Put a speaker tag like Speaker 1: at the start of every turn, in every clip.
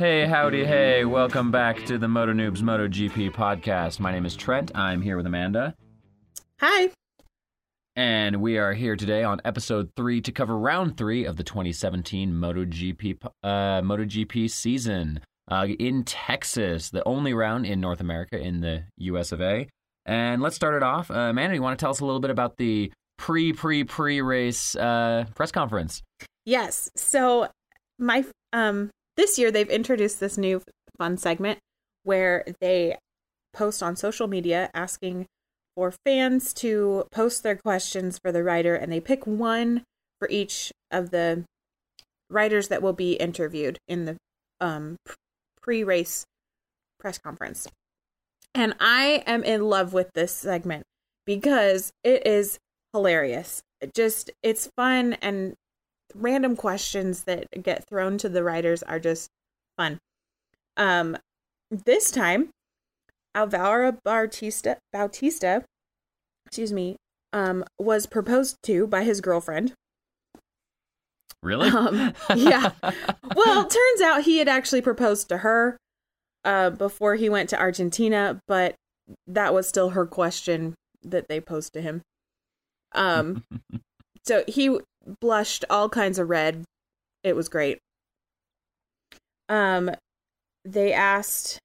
Speaker 1: Hey, howdy, hey, welcome back to the Moto Noobs MotoGP podcast. My name is Trent. I'm here with Amanda.
Speaker 2: Hi.
Speaker 1: And we are here today on episode three to cover round three of the 2017 MotoGP, uh, MotoGP season uh, in Texas, the only round in North America in the US of A. And let's start it off. Uh, Amanda, you want to tell us a little bit about the pre, pre, pre race uh, press conference?
Speaker 2: Yes. So, my um, this year they've introduced this new fun segment where they post on social media asking for fans to post their questions for the writer and they pick one for each of the writers that will be interviewed in the um, pre-race press conference. And I am in love with this segment because it is hilarious. It just it's fun and random questions that get thrown to the writers are just fun. Um, this time, Alvaro Bautista, Bautista, excuse me, um, was proposed to by his girlfriend.
Speaker 1: Really?
Speaker 2: Um, yeah. well, turns out he had actually proposed to her uh, before he went to Argentina, but that was still her question that they posed to him. Um, so he blushed all kinds of red. It was great. Um, they asked.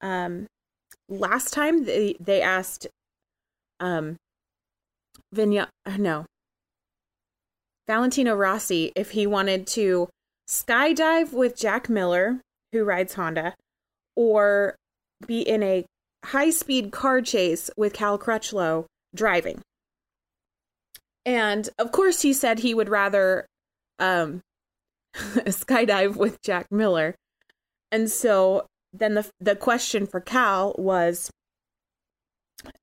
Speaker 2: Um, last time they they asked, um, Vinya no. Valentino Rossi if he wanted to skydive with Jack Miller, who rides Honda, or be in a high speed car chase with Cal Crutchlow driving. And of course, he said he would rather um, skydive with Jack Miller. And so then the the question for Cal was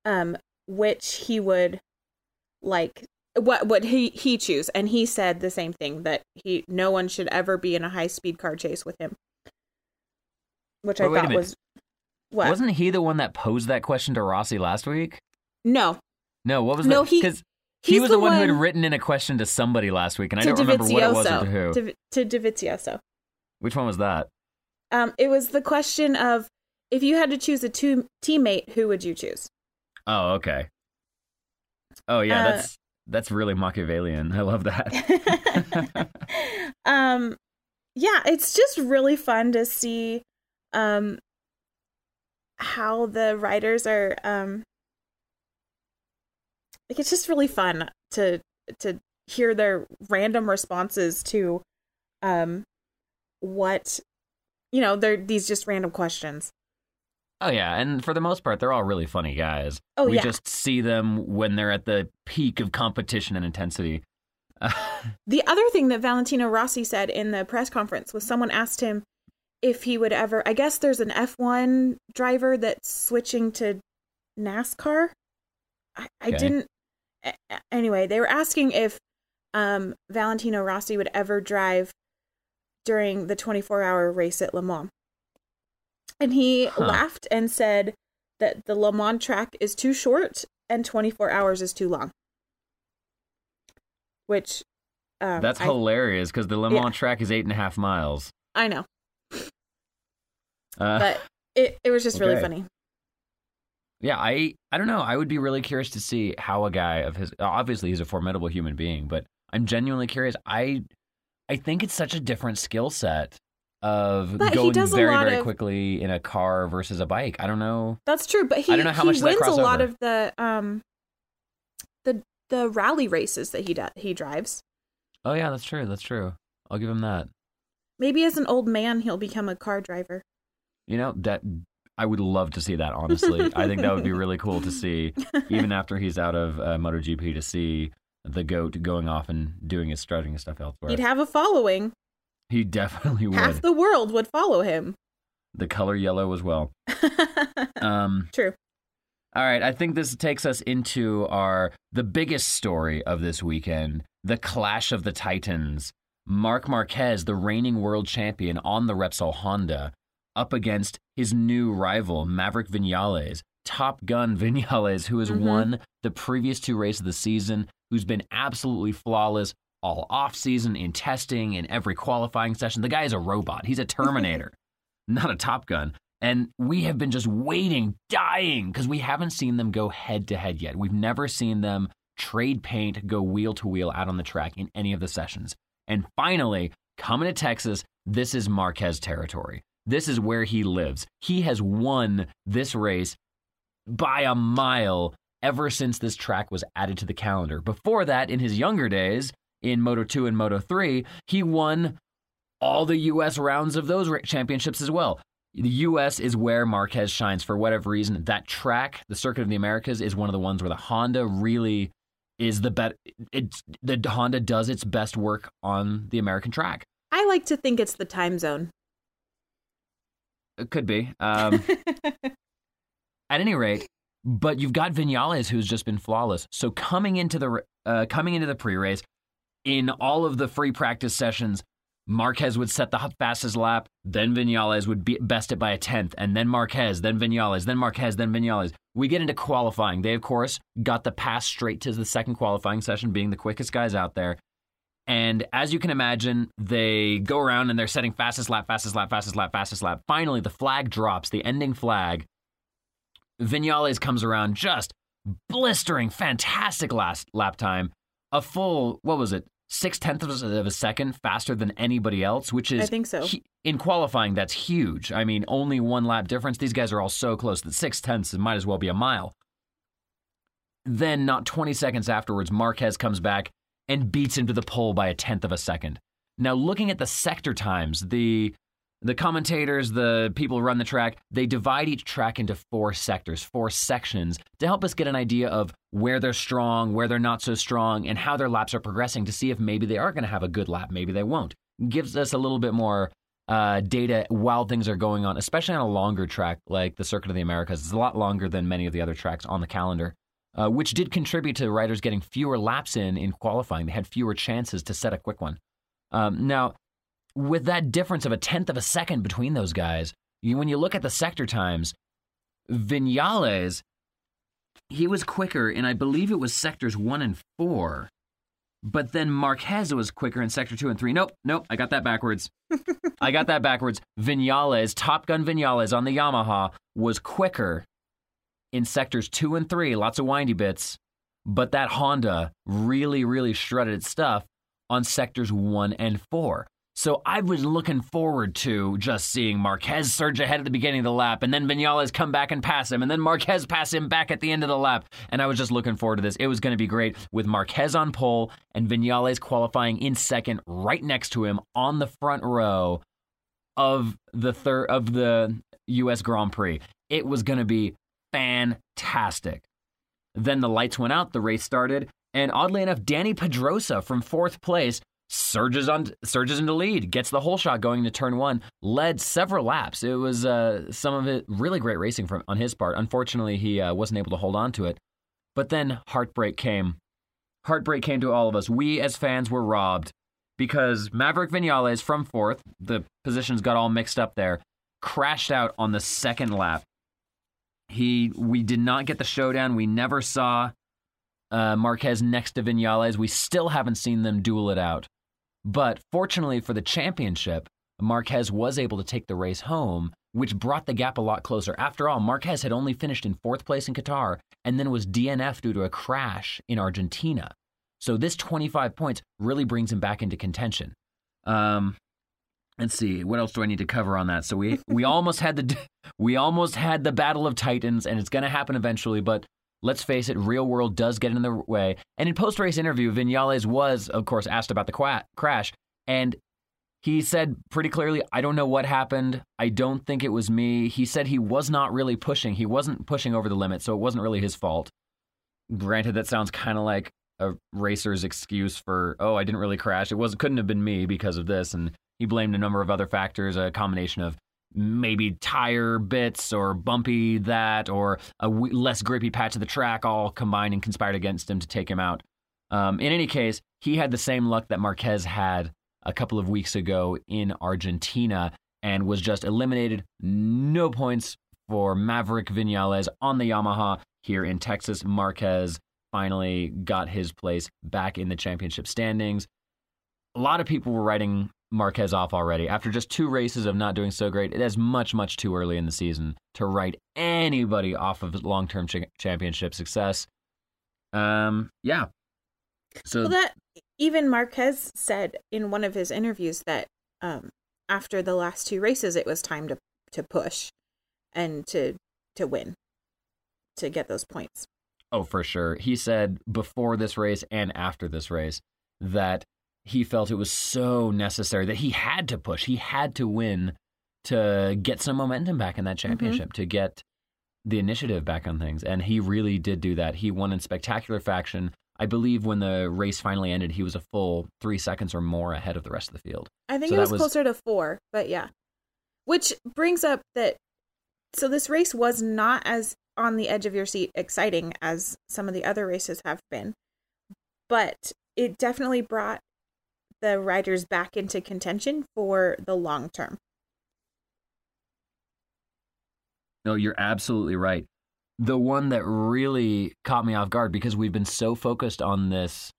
Speaker 2: um, which he would like what would he he choose and he said the same thing that he no one should ever be in a high speed car chase with him which
Speaker 1: a
Speaker 2: i thought was what
Speaker 1: Wasn't he the one that posed that question to Rossi last week?
Speaker 2: no
Speaker 1: No, what was
Speaker 2: No,
Speaker 1: that?
Speaker 2: he-
Speaker 1: Because he was the,
Speaker 2: the
Speaker 1: one, who had written in a question to somebody last week, and I don't remember what it was or to who.
Speaker 2: To, to Dovizioso
Speaker 1: Which one was that?
Speaker 2: um it was the question of if you had to choose a two, teammate who would you choose
Speaker 1: Oh, okay. Oh yeah,
Speaker 2: Uh,
Speaker 1: that's that's really Machiavellian. I love that.
Speaker 2: um yeah it's just really fun to see um how the writers are um like it's just really fun to to hear their random responses to um what you know they're these just random questions
Speaker 1: oh yeah, and for the most part, they're all really funny guys.
Speaker 2: Oh,
Speaker 1: we
Speaker 2: yeah.
Speaker 1: just see them when they're at the peak of competition and intensity.
Speaker 2: The other thing that Valentino Rossi said in the press conference was someone asked him if he would ever. I guess there's an F1 driver that's switching to NASCAR. I, I didn't. Anyway, they were asking if um, Valentino Rossi would ever drive during the 24 hour race at Le Mans. And he
Speaker 1: Huh.
Speaker 2: laughed and said that the Le Mans track is too short and 24 hours is too long. Which um,
Speaker 1: that's
Speaker 2: I,
Speaker 1: hilarious because the Le
Speaker 2: Yeah.
Speaker 1: Mans track is eight and a half miles.
Speaker 2: I know,
Speaker 1: Uh,
Speaker 2: but it, it was just really funny.
Speaker 1: Yeah, I I don't know. I would be really curious to see how a guy of his obviously he's a formidable human being, but I'm genuinely curious. I I think it's such a different skill set of
Speaker 2: But
Speaker 1: going very very
Speaker 2: of-
Speaker 1: quickly in a car versus a bike. I don't know.
Speaker 2: That's true, but he
Speaker 1: I don't know how
Speaker 2: he
Speaker 1: much
Speaker 2: wins a lot of the um the the rally races that he does he drives.
Speaker 1: Oh yeah, that's true. That's true. I'll give him that.
Speaker 2: Maybe as an old man he'll become a car driver.
Speaker 1: You know that I would love to see that. Honestly, I think that would be really cool to see, even after he's out of uh, MotoGP, to see the goat going off and doing his strutting and stuff elsewhere.
Speaker 2: He'd have a following.
Speaker 1: he definitely would.
Speaker 2: Half the world would follow him.
Speaker 1: the color yellow as well. Um,
Speaker 2: True.
Speaker 1: all right, I think this takes us into our the biggest story of this weekend: the clash of the titans. Marc Marquez, the reigning world champion on the Repsol Honda, up against his new rival Maverick Vinales, Top Gun Vinales, who has
Speaker 2: Mhm.
Speaker 1: won the previous two races of the season, who's been absolutely flawless all off season in testing in every qualifying session. The guy is a robot. He's a Terminator, not a Top Gun. And we have been just waiting, dying, because we haven't seen them go head to head yet. We've never seen them trade paint, go wheel to wheel out on the track in any of the sessions. And finally, coming to Texas, this is Marquez territory. This is where he lives. He has won this race by a mile ever since this track was added to the calendar. Before that, in his younger days, in Moto 2 and Moto 3, he won all the US rounds of those championships as well. The US is where Marquez shines for whatever reason. That track, the Circuit of the Americas, is one of the ones where the Honda really is the best. It's the Honda does its best work on the American track.
Speaker 2: I like to think it's the time zone.
Speaker 1: It could be. Um, at any rate, but you've got Vinales who's just been flawless. So coming into the uh, coming into the pre-race, in all of the free practice sessions, Marquez would set the fastest lap, then Vinales would be best it by a tenth, and then Marquez, then Vinales, then Marquez, then Vinales. We get into qualifying. They, of course, got the pass straight to the second qualifying session, being the quickest guys out there. And as you can imagine, they go around and they're setting fastest lap, fastest lap, fastest lap, fastest lap. Finally, the flag drops, the ending flag. Vinales comes around just blistering, fantastic last lap time. A full, what was it, six tenths of a second faster than anybody else, which is
Speaker 2: I think so.
Speaker 1: in qualifying, that's huge. I mean, only one lap difference. These guys are all so close that six tenths might as well be a mile. Then, not 20 seconds afterwards, Marquez comes back and beats him to the pole by a tenth of a second. Now, looking at the sector times, the the commentators, the people who run the track, they divide each track into four sectors, four sections to help us get an idea of where they're strong, where they're not so strong, and how their laps are progressing to see if maybe they are going to have a good lap, maybe they won't. Gives us a little bit more uh, data while things are going on, especially on a longer track like the Circuit of the Americas. It's a lot longer than many of the other tracks on the calendar. Uh, which did contribute to the riders getting fewer laps in in qualifying. They had fewer chances to set a quick one. Um, now, with that difference of a tenth of a second between those guys, you, when you look at the sector times, Vinales, he was quicker in, I believe it was sectors one and four. But then Marquez was quicker in sector two and three. Nope, nope, I got that backwards. I got that backwards. Vinales, Top Gun Vinales on the Yamaha, was quicker in sectors two and three, lots of windy bits. But that Honda really, really shredded its stuff on sectors one and four. So I was looking forward to just seeing Marquez surge ahead at the beginning of the lap, and then Vinales come back and pass him, and then Marquez pass him back at the end of the lap. And I was just looking forward to this. It was going to be great with Marquez on pole and Vinales qualifying in second, right next to him on the front row of the third of the U.S. Grand Prix. It was going to be fantastic. Then the lights went out, the race started, and oddly enough, Dani Pedrosa from fourth place surges on surges into lead, gets the whole shot going to turn one, led several laps. It was uh, some of it really great racing from on his part. Unfortunately, he uh, wasn't able to hold on to it. But then heartbreak came. Heartbreak came to all of us. We as fans were robbed because Maverick Vinales from fourth, the positions got all mixed up there, crashed out on the second lap. He, we did not get the showdown. We never saw uh, Marquez next to Vinales. We still haven't seen them duel it out. But fortunately for the championship, Marquez was able to take the race home, which brought the gap a lot closer. After all, Marquez had only finished in fourth place in Qatar and then was DNF due to a crash in Argentina. So this 25 points really brings him back into contention. Um, let's see, what else do I need to cover on that? So we we almost had the we almost had the battle of titans, and it's going to happen eventually. But let's face it, real world does get in the way. And in post race interview, Vinales was, of course, asked about the qu- crash, and he said pretty clearly, I don't know what happened. I don't think it was me. He said he was not really pushing. He wasn't pushing over the limit, so it wasn't really his fault. Granted, that sounds kind of like a racer's excuse for, oh, I didn't really crash. It was couldn't have been me because of this, and he blamed a number of other factors, a combination of maybe tire bits or bumpy that or a w- less grippy patch of the track all combined and conspired against him to take him out. Um, in any case, he had the same luck that Marquez had a couple of weeks ago in Argentina and was just eliminated. No points for Maverick Vinales on the Yamaha here in Texas. Marquez finally got his place back in the championship standings. a lot of people were writing Marquez off already after just two races of not doing so great. It is much, much too early in the season to write anybody off of long term ch- championship success. Um, yeah. So
Speaker 2: Well, that even Marquez said in one of his interviews that um, after the last two races, it was time to to push and to to win to get those points.
Speaker 1: Oh, for sure. He said before this race and after this race that he felt it was so necessary that he had to push, he had to win to get some momentum back in that mm-hmm. championship, to get the initiative back on things. And he really did do that. He won in spectacular fashion. I believe when the race finally ended, he was a full three seconds or more ahead of the rest of the field.
Speaker 2: I think
Speaker 1: So
Speaker 2: it was,
Speaker 1: was-
Speaker 2: closer to four, but yeah. Which brings up that so this race was not as on the edge of your seat exciting as some of the other races have been, but it definitely brought the riders back into contention for the long term.
Speaker 1: No, you're absolutely right. The one that really caught me off guard because we've been so focused on this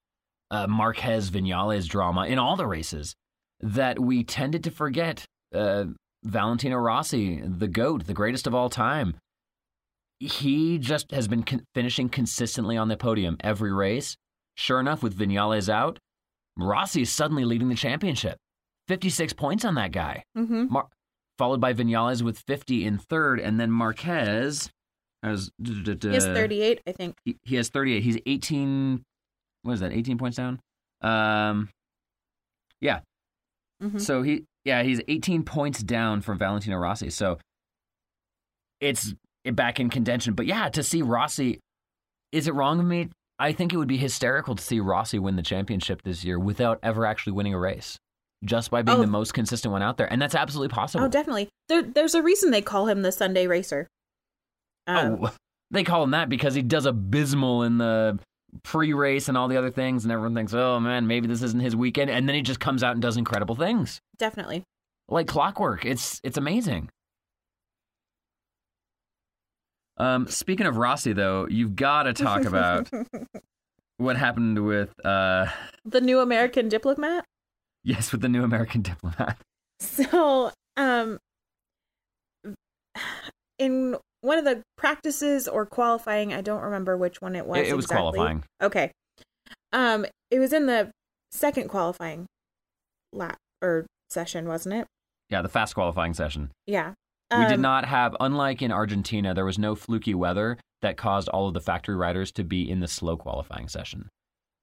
Speaker 1: uh, Marquez Vinales drama in all the races that we tended to forget uh, Valentino Rossi, the GOAT, the greatest of all time. He just has been con- finishing consistently on the podium every race. Sure enough, with Vinales out, Rossi is suddenly leading the championship. 56 points on that guy
Speaker 2: Mm-hmm.
Speaker 1: Mar- followed by Vinales with 50 in third, and then Marquez has
Speaker 2: He has 38, I think.
Speaker 1: He, he has 38. He's 18. What is that? 18 points down. Um, yeah.
Speaker 2: Mhm.
Speaker 1: So he, yeah, he's 18 points down from Valentino Rossi. So it's back in contention. But yeah, to see Rossi, is it wrong of me? I think it would be hysterical to see Rossi win the championship this year without ever actually winning a race, just by being
Speaker 2: Oh.
Speaker 1: the most consistent one out there, and that's absolutely possible.
Speaker 2: Oh, definitely. There, there's a reason they call him the Sunday racer. Um,
Speaker 1: oh, they call him that because he does abysmal in the pre-race and all the other things, and everyone thinks, "Oh man, maybe this isn't his weekend," and then he just comes out and does incredible things
Speaker 2: definitely.
Speaker 1: like clockwork. It's it's amazing. Um, speaking of Rossi, though, you've got to talk about what happened with uh,
Speaker 2: the new American diplomat.
Speaker 1: yes, with the new American diplomat.
Speaker 2: So, um, in one of the practices or qualifying, I don't remember which one it was.
Speaker 1: It, it was
Speaker 2: exactly.
Speaker 1: qualifying.
Speaker 2: Okay. Um, it was in the second qualifying lap or session, wasn't it?
Speaker 1: Yeah, the fast qualifying session.
Speaker 2: Yeah.
Speaker 1: We did
Speaker 2: Um,
Speaker 1: not have, unlike in Argentina, there was no fluky weather that caused all of the factory riders to be in the slow qualifying session.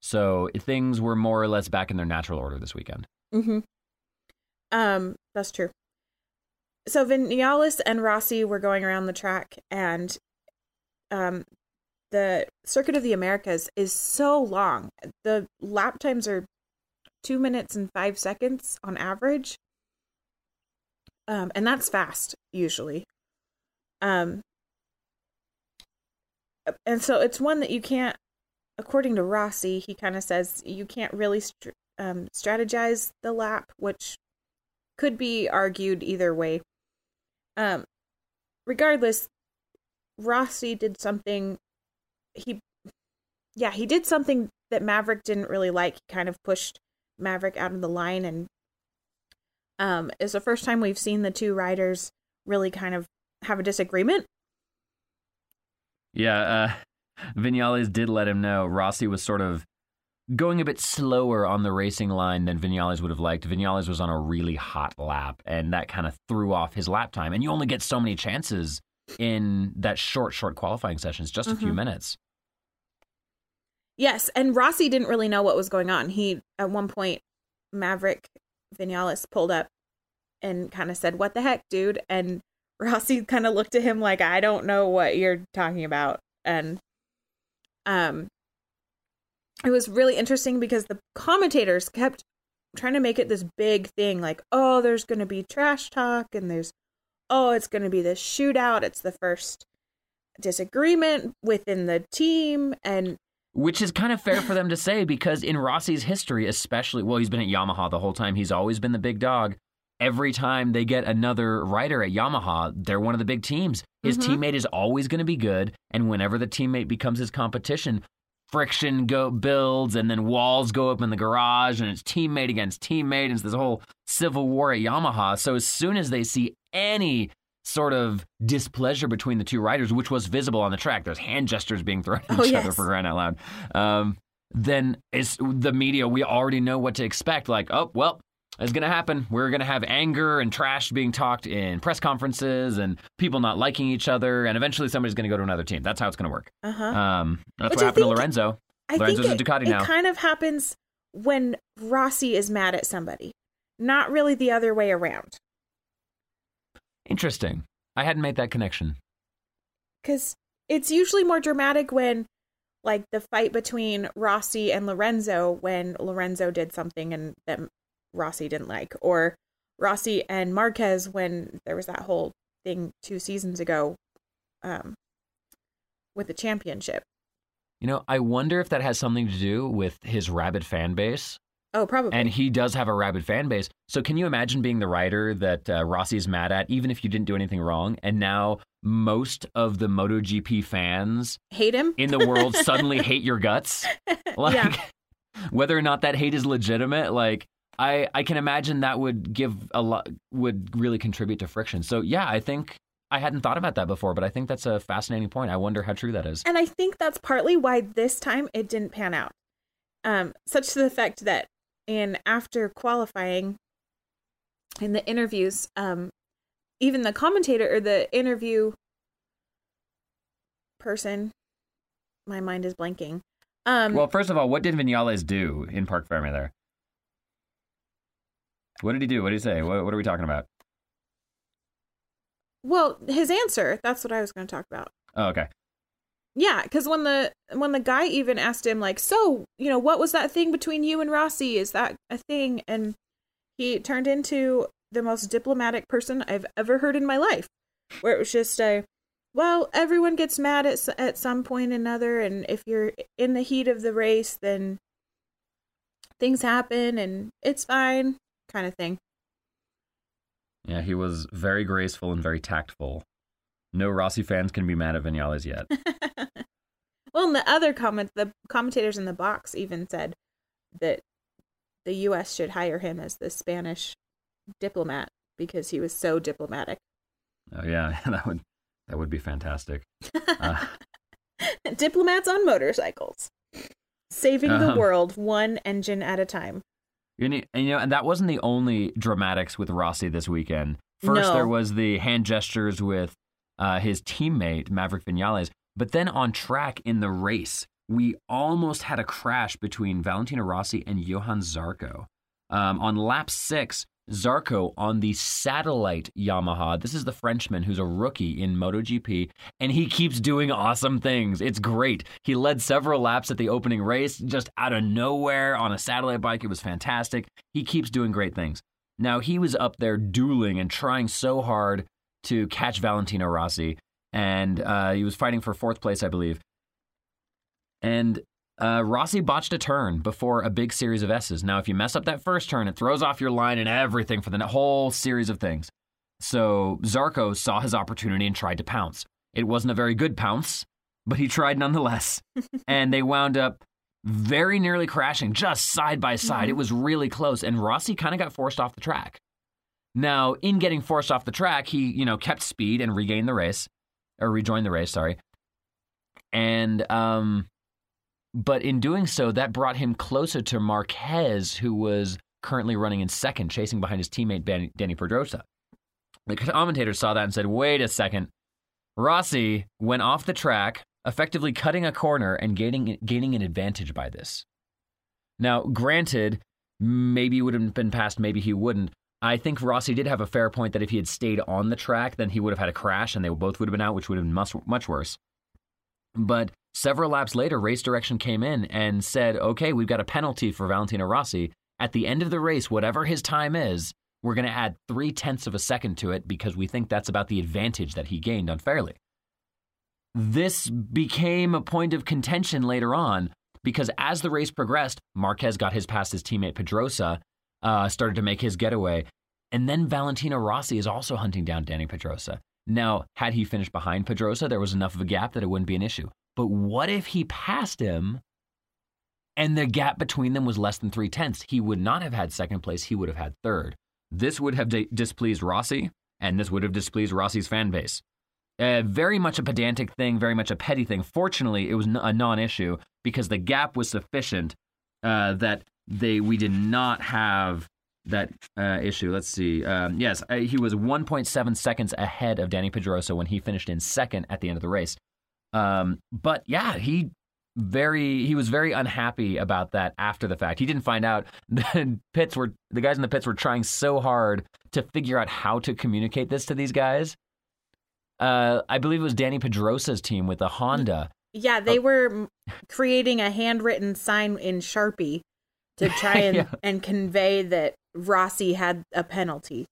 Speaker 1: So things were more or less back in their natural order this weekend.
Speaker 2: Mm-hmm. Um, that's true. So Vinales and Rossi were going around the track, and um, the Circuit of the Americas is so long. The lap times are two minutes and five seconds on average, um, and that's fast usually. Um, and so it's one that you can't. According to Rossi, he kind of says you can't really um, strategize the lap, which could be argued either way. Um, regardless, Rossi did something. He, yeah, he did something that Maverick didn't really like. He kind of pushed Maverick out of the line, and um, it's the first time we've seen the two riders really kind of have a disagreement.
Speaker 1: Yeah, uh, Vinales did let him know Rossi was sort of going a bit slower on the racing line than Vinales would have liked. Vinales was on a really hot lap, and that kind of threw off his lap time. And you only get so many chances in that short, short qualifying sessions, just a few
Speaker 2: Mhm.
Speaker 1: minutes.
Speaker 2: Yes, and Rossi didn't really know what was going on. He at one point Maverick Vinales pulled up and kind of said, "What the heck, dude?" And Rossi kind of looked at him like, "I don't know what you're talking about." And um it was really interesting because the commentators kept trying to make it this big thing like, "Oh, there's going to be trash talk and there's oh, it's going to be this shootout. It's the first disagreement within the team and
Speaker 1: Which is kind of fair for them to say because in Rossi's history, especially, well, he's been at Yamaha the whole time. He's always been the big dog. Every time they get another rider at Yamaha, they're one of the big teams. His
Speaker 2: Mhm.
Speaker 1: teammate is always going to be good. And whenever the teammate becomes his competition, friction go builds and then walls go up in the garage and it's teammate against teammate and it's this whole civil war at Yamaha. So as soon as they see any sort of displeasure between the two riders, which was visible on the track, there's hand gestures being thrown at
Speaker 2: Oh,
Speaker 1: each
Speaker 2: yes.
Speaker 1: other for crying out loud. Um, then it's the media. We already know what to expect. Like, oh well, it's going to happen. We're going to have anger and trash being talked in press conferences and people not liking each other. And eventually somebody's going to go to another team. That's how it's going to work.
Speaker 2: Uh huh.
Speaker 1: Um, that's
Speaker 2: Which
Speaker 1: what
Speaker 2: I
Speaker 1: happened to Lorenzo.
Speaker 2: I
Speaker 1: Lorenzo's
Speaker 2: think
Speaker 1: a
Speaker 2: it,
Speaker 1: Ducati
Speaker 2: it
Speaker 1: now.
Speaker 2: kind of happens when Rossi is mad at somebody, not really the other way around.
Speaker 1: Interesting. I hadn't made that connection.
Speaker 2: Because it's usually more dramatic when, like, the fight between Rossi and Lorenzo when Lorenzo did something and that Rossi didn't like, or Rossi and Marquez when there was that whole thing two seasons ago um, with the championship.
Speaker 1: You know, I wonder if that has something to do with his rabid fan base.
Speaker 2: Oh, probably.
Speaker 1: And he does have a rabid fan base. So can you imagine being the rider that uh, Rossi's mad at, even if you didn't do anything wrong? And now most of the MotoGP fans
Speaker 2: Hate him?
Speaker 1: in the world suddenly hate your guts. Like,
Speaker 2: Yeah.
Speaker 1: whether or not that hate is legitimate, like I, I can imagine that would give a lot, would really contribute to friction. So yeah, I think I hadn't thought about that before, but I think that's a fascinating point. I wonder how true that is.
Speaker 2: And I think that's partly why this time it didn't pan out. Um, such to the effect that in after qualifying, in the interviews, um, even the commentator or the interview person, my mind is blanking. Um,
Speaker 1: Well, first of all, what did Vinales do in Parc Fermé there? What did he do? What did he say? What, what are we talking about?
Speaker 2: well, his answer. That's what I was going to talk about.
Speaker 1: Oh, okay.
Speaker 2: Yeah, because when the when the guy even asked him like, so you know, what was that thing between you and Rossi? Is that a thing? And he turned into the most diplomatic person I've ever heard in my life, where it was just a, well, everyone gets mad at at some point or another, and if you're in the heat of the race, then things happen, and it's fine, kind of thing.
Speaker 1: Yeah, he was very graceful and very tactful. No Rossi fans can be mad at Vinales yet.
Speaker 2: well, and the other comment, the commentators in the box even said that the U.S. should hire him as the Spanish diplomat because he was so diplomatic.
Speaker 1: oh yeah, that would that would be fantastic. Uh,
Speaker 2: Diplomats on motorcycles, saving the
Speaker 1: Um,
Speaker 2: world one engine at a time.
Speaker 1: You know, and, you know, and that wasn't the only dramatics with Rossi this weekend. First,
Speaker 2: No.
Speaker 1: there was the hand gestures with uh, his teammate Maverick Vinales, but then on track in the race, we almost had a crash between Valentino Rossi and Johann Zarco. Um, on lap six, Zarco on the satellite Yamaha. This is the Frenchman who's a rookie in MotoGP, and he keeps doing awesome things. It's great. He led several laps at the opening race just out of nowhere on a satellite bike. It was fantastic. He keeps doing great things. Now, he was up there dueling and trying so hard to catch Valentino Rossi, and uh, he was fighting for fourth place, I believe. And uh, Rossi botched a turn before a big series of S's. Now, if you mess up that first turn, it throws off your line and everything for the whole series of things. So Zarco saw his opportunity and tried to pounce. It wasn't a very good pounce, but he tried nonetheless. and they wound up very nearly crashing, just side by side. It was really close, and Rossi kind of got forced off the track. Now, in getting forced off the track, he, you know, kept speed and regained the race, or rejoin the race, sorry. And um, but in doing so, that brought him closer to Marquez, who was currently running in second, chasing behind his teammate Dani Pedrosa. The commentator saw that and said, "Wait a second, Rossi went off the track, effectively cutting a corner and gaining gaining an advantage by this." Now, granted, maybe he would have been passed, maybe he wouldn't. I think Rossi did have a fair point that if he had stayed on the track, then he would have had a crash and they both would have been out, which would have been much, much worse. But several laps later, race direction came in and said, okay, we've got a penalty for Valentino Rossi. At the end of the race, whatever his time is, we're going to add three tenths of a second to it because we think that's about the advantage that he gained unfairly. This became a point of contention later on because as the race progressed, Marquez got his past his teammate Pedrosa, uh, started to make his getaway. And then Valentino Rossi is also hunting down Dani Pedrosa. Now, had he finished behind Pedrosa, there was enough of a gap that it wouldn't be an issue. But what if he passed him and the gap between them was less than three tenths. He would not have had second place. He would have had third. This would have di- displeased Rossi, and this would have displeased Rossi's fan base. Uh, very much a pedantic thing, very much a petty thing. Fortunately, it was n- a non-issue because the gap was sufficient uh, that they we did not have that uh, issue. Let's see. Um, yes, uh, he was 1.7 seconds ahead of Dani Pedrosa when he finished in second at the end of the race. Um, but yeah, he very he was very unhappy about that after the fact. He didn't find out the pits were the guys in the pits were trying so hard to figure out how to communicate this to these guys. Uh, I believe it was Dani Pedrosa's team with the Honda.
Speaker 2: Yeah, they were creating a handwritten sign in Sharpie to try and,
Speaker 1: Yeah.
Speaker 2: and convey that Rossi had a penalty.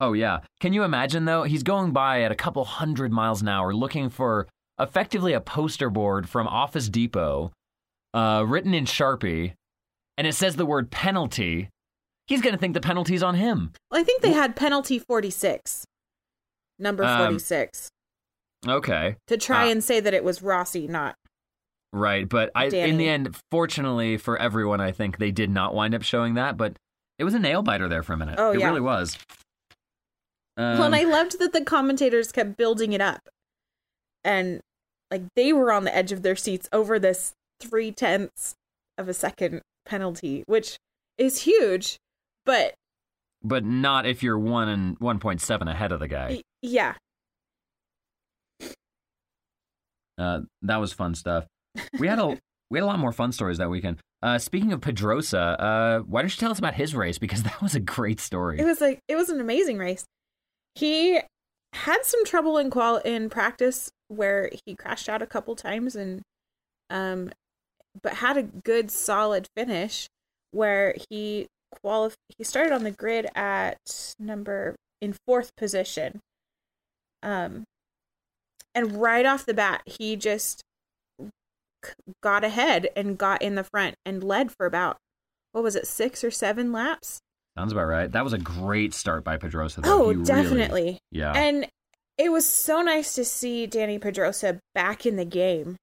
Speaker 1: Oh yeah. Can you imagine though? He's going by at a couple hundred miles an hour looking for effectively a poster board from Office Depot, uh, written in Sharpie, and it says the word penalty. He's gonna think the penalty's on him.
Speaker 2: Well, I think they had penalty 46, number
Speaker 1: Um,
Speaker 2: 46,
Speaker 1: Okay.
Speaker 2: to try
Speaker 1: uh,
Speaker 2: and say that it was Rossi, not.
Speaker 1: Right, but I, in the end, fortunately for everyone, I think they did not wind up showing that. But it was a nail biter there for a minute.
Speaker 2: Oh,
Speaker 1: it
Speaker 2: yeah.
Speaker 1: really was. Um,
Speaker 2: well, and I loved that the commentators kept building it up. And like they were on the edge of their seats over this three tenths of a second penalty, which is huge. But
Speaker 1: but not if you're one and one point seven ahead of the guy.
Speaker 2: y- yeah,
Speaker 1: Uh, that was fun stuff. We had a we had a lot more fun stories that weekend. Uh, speaking of Pedrosa, uh, why don't you tell us about his race because that was a great story.
Speaker 2: it was like it was an amazing race. He had some trouble in qual in practice where he crashed out a couple times and um but had a good solid finish where he qualif- he started on the grid at number in fourth position um and right off the bat he just got ahead and got in the front and led for about what was it 6 or 7 laps
Speaker 1: Sounds about right. That was a great start by Pedrosa. Though.
Speaker 2: oh
Speaker 1: He really-
Speaker 2: definitely
Speaker 1: yeah.
Speaker 2: and it was so nice to see Dani Pedrosa back in the game.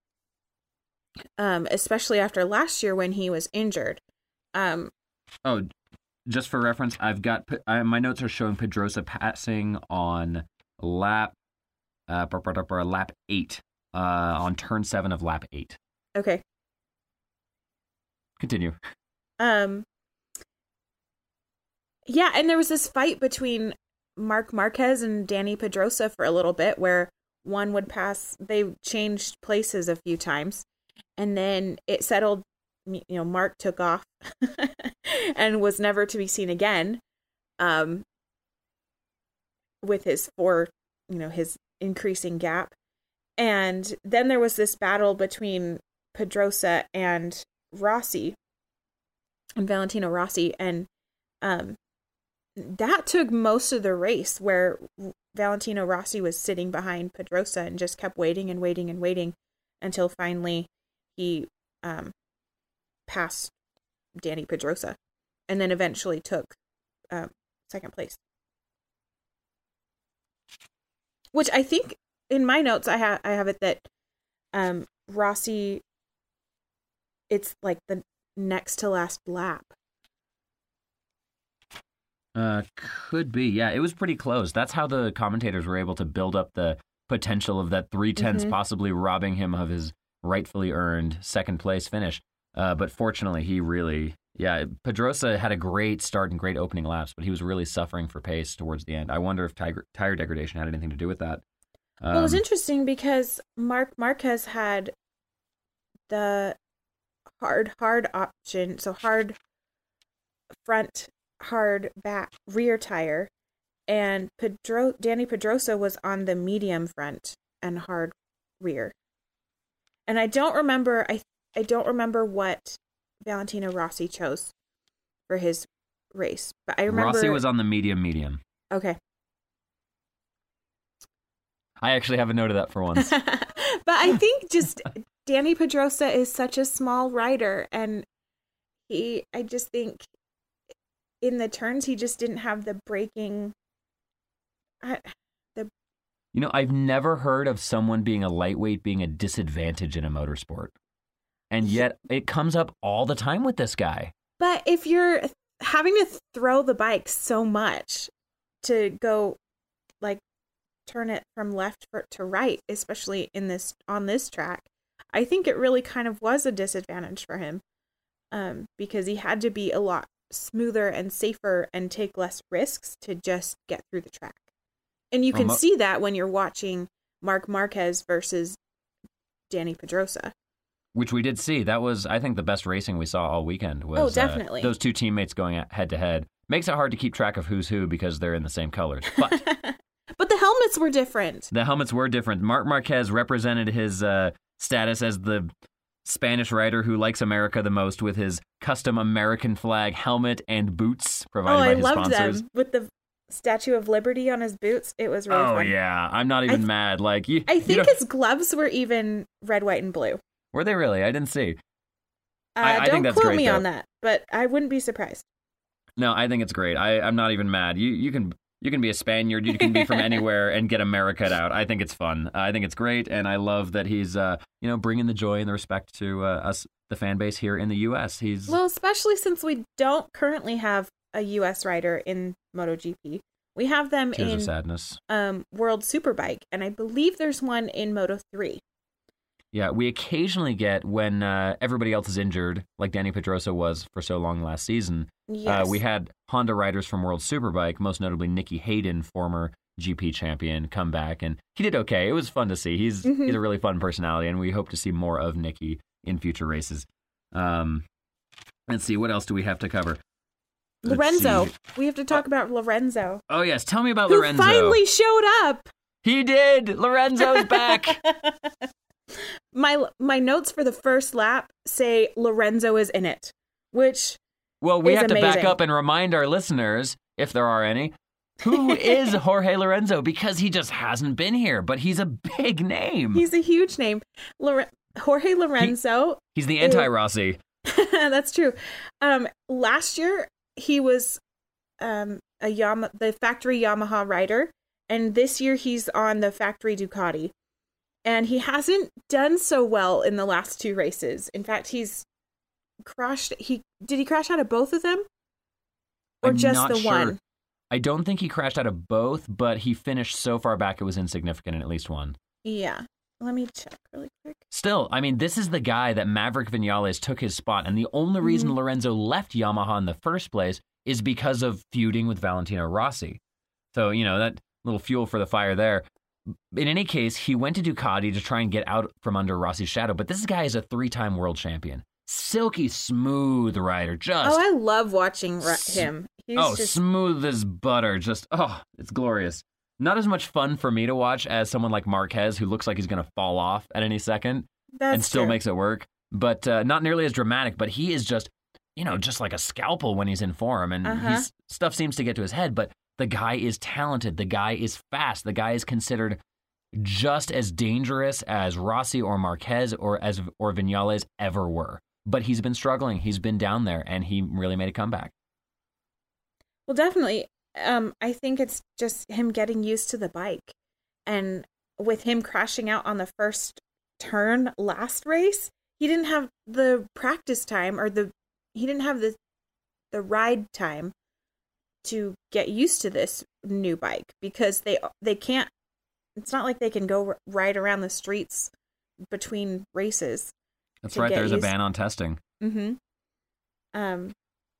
Speaker 2: Um, especially after last year when he was injured. Um,
Speaker 1: Oh, just for reference, I've got uh, my notes are showing Pedrosa passing on lap uh, lap eight uh, on turn seven of lap eight.
Speaker 2: Okay.
Speaker 1: Continue.
Speaker 2: Um, yeah, and there was this fight between Marc Marquez and Dani Pedrosa for a little bit where one would pass, they changed places a few times, and then it settled. You know, Marc took off and was never to be seen again. Um, with his four, you know, his increasing gap. And then there was this battle between Pedrosa and Rossi and Valentino Rossi and um that took most of the race where Valentino Rossi was sitting behind Pedrosa and just kept waiting and waiting and waiting until finally he um passed Dani Pedrosa and then eventually took um second place. Which I think in my notes I have I have it that um Rossi it's like the next to last lap.
Speaker 1: Uh, could be. Yeah, it was pretty close. That's how the commentators were able to build up the potential of that three tenths
Speaker 2: Mhm.
Speaker 1: possibly robbing him of his rightfully earned second place finish. Uh, but fortunately, he really, yeah, Pedrosa had a great start and great opening laps, but he was really suffering for pace towards the end. I wonder if tire, tire degradation had anything to do with that.
Speaker 2: well, it was
Speaker 1: Um,
Speaker 2: interesting because Marc Marquez had the hard hard option, so hard front, hard back rear tire, and Pedro Dani Pedrosa was on the medium front and hard rear. And I don't remember I I don't remember what Valentino Rossi chose for his race, but I remember
Speaker 1: Rossi was on the medium medium.
Speaker 2: okay.
Speaker 1: I actually have a note of that for once.
Speaker 2: but I think just Dani Pedrosa is such a small rider, and he, I just think in the turns he just didn't have the braking. I, uh, the
Speaker 1: you know, I've never heard of someone being a lightweight being a disadvantage in a motorsport. and yet it comes up all the time with this guy.
Speaker 2: But if you're having to throw the bike so much to go like turn it from left to right, especially in this on this track, I think it really kind of was a disadvantage for him. Um, because he had to be a lot smoother and safer and take less risks to just get through the track. And you can um, see that when you're watching Marc Marquez versus Dani Pedrosa.
Speaker 1: Which we did see. That was, I think, the best racing we saw all weekend. Was,
Speaker 2: oh, definitely.
Speaker 1: Uh, those two teammates going head to head. Makes it hard to keep track of who's who because they're in the same colors. But
Speaker 2: but the helmets were different.
Speaker 1: The helmets were different. Marc Marquez represented his uh, status as the Spanish writer who likes America the most with his custom American flag helmet and boots provided
Speaker 2: oh,
Speaker 1: by
Speaker 2: I
Speaker 1: his
Speaker 2: loved
Speaker 1: sponsors.
Speaker 2: them with the Statue of Liberty on his boots. It was really
Speaker 1: oh,
Speaker 2: fun.
Speaker 1: yeah, I'm not even
Speaker 2: th-
Speaker 1: mad. Like you,
Speaker 2: I think
Speaker 1: you
Speaker 2: his gloves were even red, white, and blue.
Speaker 1: Were they really? I didn't see.
Speaker 2: Uh,
Speaker 1: I, I
Speaker 2: don't
Speaker 1: think that's
Speaker 2: quote
Speaker 1: great,
Speaker 2: me
Speaker 1: though.
Speaker 2: on that, but I wouldn't be surprised.
Speaker 1: No, I think it's great. I, I'm not even mad. You you can you can be a Spaniard. You can be from anywhere and get America out. I think it's fun. I think it's great, and I love that he's uh you know bringing the joy and the respect to uh, us, the fan base here in the U.S. He's
Speaker 2: Well, especially since we don't currently have a U.S. rider in MotoGP. We have them
Speaker 1: tears
Speaker 2: in
Speaker 1: sadness.
Speaker 2: um, World Superbike, and I believe there's one in Moto 3.
Speaker 1: Yeah, we occasionally get when uh, everybody else is injured, like Dani Pedrosa was for so long last season.
Speaker 2: Yes.
Speaker 1: Uh, we had Honda riders from World Superbike, most notably Nicky Hayden, former GP champion, come back, and he did okay. It was fun to see. He's
Speaker 2: Mhm.
Speaker 1: he's a really fun personality, and we hope to see more of Nicky in future races. Um, let's see, what else do we have to cover? Let's
Speaker 2: Lorenzo.
Speaker 1: see.
Speaker 2: We have to talk about Lorenzo.
Speaker 1: Oh yes, tell me about
Speaker 2: Who
Speaker 1: Lorenzo.
Speaker 2: finally showed up.
Speaker 1: He did. Lorenzo's back.
Speaker 2: my my notes for the first lap say Lorenzo is in it, which
Speaker 1: Well, we have to back up and remind our listeners, if there are any, who is Jorge Lorenzo because he just hasn't been here, but he's a big name.
Speaker 2: he's a huge name. Lore- Jorge Lorenzo.
Speaker 1: He's the anti Rossi.
Speaker 2: that's true. Um, last year he was um a Yama the factory Yamaha rider, and this year he's on the factory Ducati. And he hasn't done so well in the last two races. In fact, he's crashed. He did he crash out of both of them, or
Speaker 1: I'm
Speaker 2: just
Speaker 1: not
Speaker 2: the
Speaker 1: sure.
Speaker 2: one?
Speaker 1: I don't think he crashed out of both, but he finished so far back it was insignificant in at least one.
Speaker 2: Yeah. Let me check really quick.
Speaker 1: Still, I mean, this is the guy that Maverick Vinales took his spot, and the only reason
Speaker 2: Mm-hmm.
Speaker 1: Lorenzo left Yamaha in the first place is because of feuding with Valentino Rossi. So, you know, that little fuel for the fire there. In any case, he went to Ducati to try and get out from under Rossi's shadow, but this guy is a three time world champion. Silky smooth rider, just
Speaker 2: Oh, I love watching ra- him. He's
Speaker 1: oh,
Speaker 2: just
Speaker 1: smooth as butter. Just oh, it's glorious. Not as much fun for me to watch as someone like Marquez, who looks like he's going to fall off at any second
Speaker 2: that's
Speaker 1: and still
Speaker 2: true.
Speaker 1: makes it work. But uh, not nearly as dramatic. But he is just, you know, just like a scalpel when he's in form, and
Speaker 2: Uh-huh.
Speaker 1: he's stuff seems to get to his head. But the guy is talented. The guy is fast. The guy is considered just as dangerous as Rossi or Marquez or as or Vinales ever were. But he's been struggling. He's been down there, and he really made a comeback.
Speaker 2: Well, definitely. Um, I think it's just him getting used to the bike, and with him crashing out on the first turn last race, he didn't have the practice time or the he didn't have the the ride time to get used to this new bike because they they can't. It's not like they can go ride around the streets between races.
Speaker 1: That's right. There's a ban on testing.
Speaker 2: Mm-hmm. Um.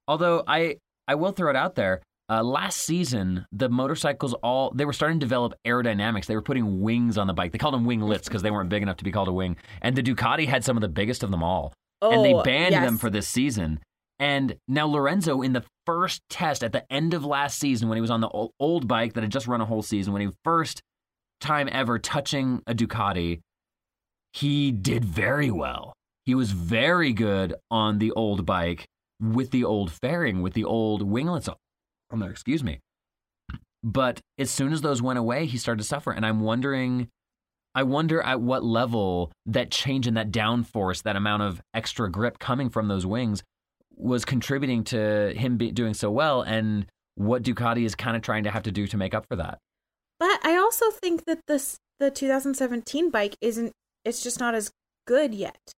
Speaker 1: Although I I will throw it out there. Uh, last season, the motorcycles all they were starting to develop aerodynamics. They were putting wings on the bike. They called them winglets because they weren't big enough to be called a wing. And the Ducati had some of the biggest of them all. and they
Speaker 2: oh,
Speaker 1: banned them for this season. And now Lorenzo, in the first test at the end of last season, when he was on the old bike that had just run a whole season, when he first time ever touching a Ducati, he did very well. He was very good on the old bike with the old fairing, with the old winglets on there. Excuse me. But as soon as those went away, he started to suffer, and I'm wondering. I wonder at what level that change in that downforce, that amount of extra grip coming from those wings, was contributing to him be, doing so well, and what Ducati is kind of trying to have to do to make up for that.
Speaker 2: But I also think that this the 2017 bike isn't it's just not as good yet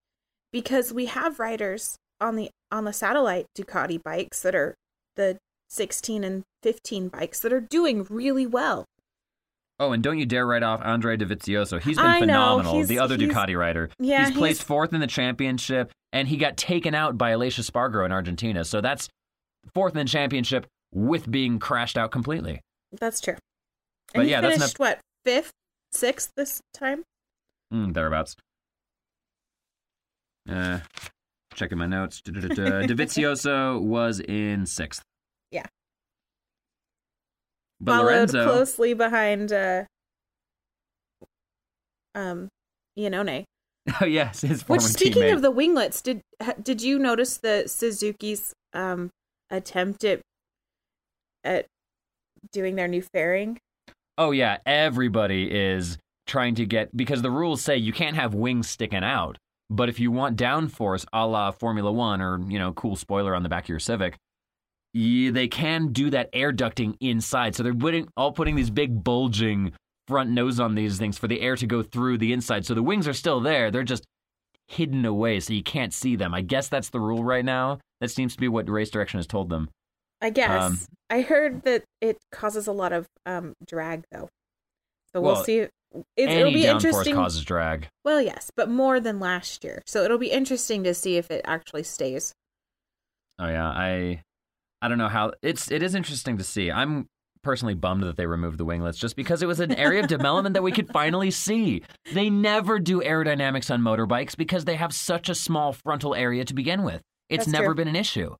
Speaker 2: because we have riders on the on the satellite Ducati bikes that are the 16 and 15 bikes that are doing really well.
Speaker 1: Oh, and don't you dare write off Andre Dovizioso. He's been
Speaker 2: I
Speaker 1: phenomenal,
Speaker 2: he's-
Speaker 1: the other Ducati rider.
Speaker 2: Yeah,
Speaker 1: he's placed
Speaker 2: he's-
Speaker 1: fourth in the championship, and he got taken out by Aleix Espargaro in Argentina. So that's fourth in the championship with being crashed out completely.
Speaker 2: That's true.
Speaker 1: But
Speaker 2: And he
Speaker 1: yeah, that's
Speaker 2: finished what fifth, sixth this time.
Speaker 1: Mm, thereabouts. Uh, checking my notes. Da-da-da-da. Was in sixth.
Speaker 2: Yeah.
Speaker 1: But
Speaker 2: Followed
Speaker 1: Lorenzo.
Speaker 2: closely behind uh, um, Iannone.
Speaker 1: Oh, yes, his former
Speaker 2: Which, speaking
Speaker 1: teammate.
Speaker 2: of the winglets, did did you notice the Suzuki's um attempt at at doing their new fairing?
Speaker 1: Oh yeah, everybody is trying to get because the rules say you can't have wings sticking out. But if you want downforce, a la Formula One, or you know, cool spoiler on the back of your Civic, you, they can do that air ducting inside. So they're putting all putting these big bulging front nose on these things for the air to go through the inside. So the wings are still there; they're just hidden away, so you can't see them. I guess that's the rule right now. That seems to be what Race Direction has told them.
Speaker 2: I guess
Speaker 1: Um,
Speaker 2: I heard that it causes a lot of um drag though, so we'll
Speaker 1: Well,
Speaker 2: see. It, it'll
Speaker 1: Any
Speaker 2: be
Speaker 1: downforce
Speaker 2: interesting.
Speaker 1: causes drag.
Speaker 2: Well, yes, but more than last year, so it'll be interesting to see if it actually stays.
Speaker 1: Oh yeah, I I don't know how it's it is interesting to see. I'm personally bummed that they removed the winglets just because it was an area of development that we could finally see. They never do aerodynamics on motorbikes because they have such a small frontal area to begin with. It's
Speaker 2: That's
Speaker 1: never
Speaker 2: true.
Speaker 1: been an issue.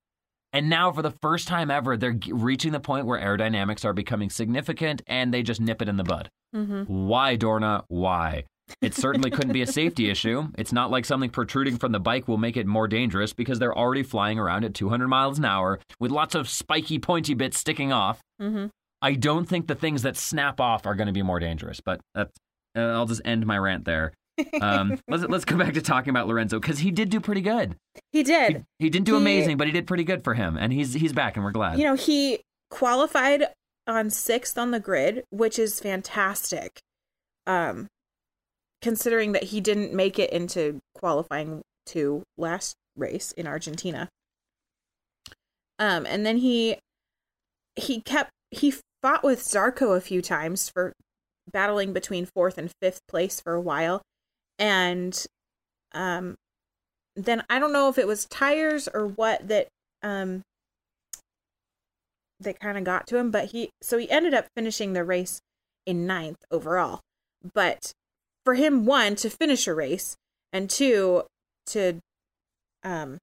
Speaker 1: And now for the first time ever they're g- reaching the point where aerodynamics are becoming significant and they just nip it in the bud.
Speaker 2: Mm-hmm.
Speaker 1: Why, Dorna? Why? It certainly couldn't be a safety issue. It's not like something protruding from the bike will make it more dangerous because they're already flying around at 200 miles an hour with lots of spiky, pointy bits sticking off.
Speaker 2: Mm-hmm.
Speaker 1: I don't think the things that snap off are going to be more dangerous, but that's, uh, I'll just end my rant there. Um, let's, let's go back to talking about Lorenzo because he did do pretty good.
Speaker 2: He
Speaker 1: He,
Speaker 2: did.
Speaker 1: he didn't do
Speaker 2: He-
Speaker 1: amazing, but he did pretty good for him, and he's he's back, and we're glad.
Speaker 2: You know, he qualified on sixth on the grid, which is fantastic. Um, considering that he didn't make it into qualifying to last race in Argentina. Um, and then he he kept he fought with Zarco a few times for battling between fourth and fifth place for a while, and um, then I don't know if it was tires or what that um that kind of got to him, but he so he ended up finishing the race in ninth overall. But for him, one to finish a race, and two to um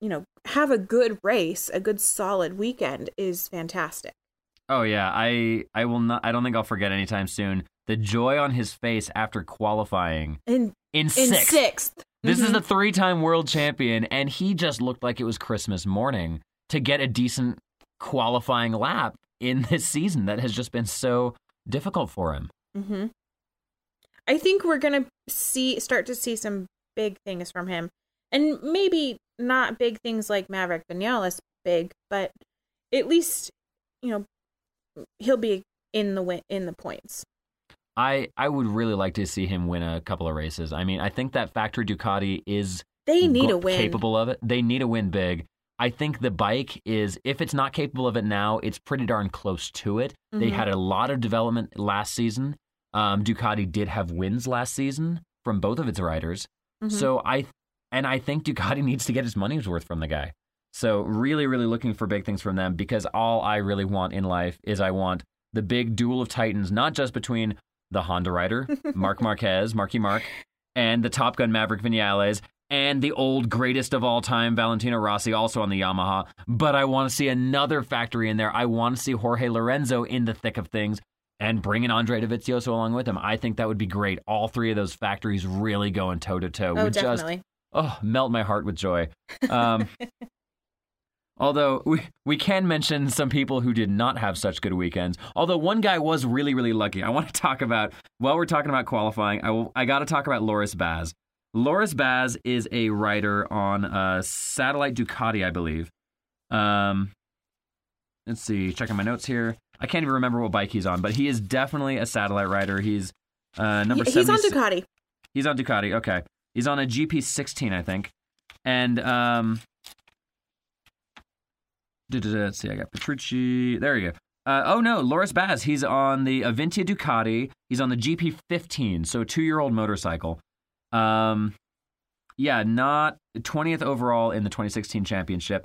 Speaker 2: you know have a good race, a good solid weekend is fantastic.
Speaker 1: Oh yeah, I I will not. I don't think I'll forget anytime soon the joy on his face after qualifying
Speaker 2: In
Speaker 1: in
Speaker 2: in
Speaker 1: sixth.
Speaker 2: 6th
Speaker 1: This is
Speaker 2: Mhm.
Speaker 1: the three-time world champion, and he just looked like it was Christmas morning to get a decent qualifying lap in this season that has just been so difficult for him.
Speaker 2: Mm-hmm. I think we're gonna see start to see some big things from him, and maybe not big things like Maverick Vinales big, but at least you know he'll be in the win- in the points.
Speaker 1: I I would really like to see him win a couple of races. I mean, I think that factory Ducati is
Speaker 2: They need
Speaker 1: go-
Speaker 2: a win.
Speaker 1: capable of it. They need a win big. I think the bike is, if it's not capable of it now, it's pretty darn close to it. They
Speaker 2: Mhm.
Speaker 1: had a lot of development last season. Um, Ducati did have wins last season from both of its riders.
Speaker 2: Mhm.
Speaker 1: So I, and I think Ducati needs to get his money's worth from the guy. So really, really looking for big things from them because all I really want in life is I want the big duel of titans, not just between the Honda rider, Marc Marquez, Marky Mark, and the Top Gun Maverick Vinales, and the old greatest of all time, Valentino Rossi, also on the Yamaha. But I want to see another factory in there. I want to see Jorge Lorenzo in the thick of things and bringing Andre Dovizioso along with him. I think that would be great. All three of those factories really going toe to toe.
Speaker 2: oh,
Speaker 1: Would just oh melt my heart with joy. Um, although we we can mention some people who did not have such good weekends. Although one guy was really really lucky. I want to talk about while we're talking about qualifying. I will, I got to talk about Loris Baz. Loris Baz is a rider on uh, Satellite Ducati, I believe. Um, let's see, checking my notes here. I can't even remember what bike he's on, but he is definitely a satellite rider. He's uh, number
Speaker 2: He- he's on Ducati.
Speaker 1: He's on Ducati. Okay. He's on a GP 16, I think. And um let's see, I got Petrucci. There you go. Uh, oh no, Loris Baz. He's on the Avintia Ducati. He's on the GP 15, so two year old motorcycle. Um, yeah, not 20th overall in the 2016 championship.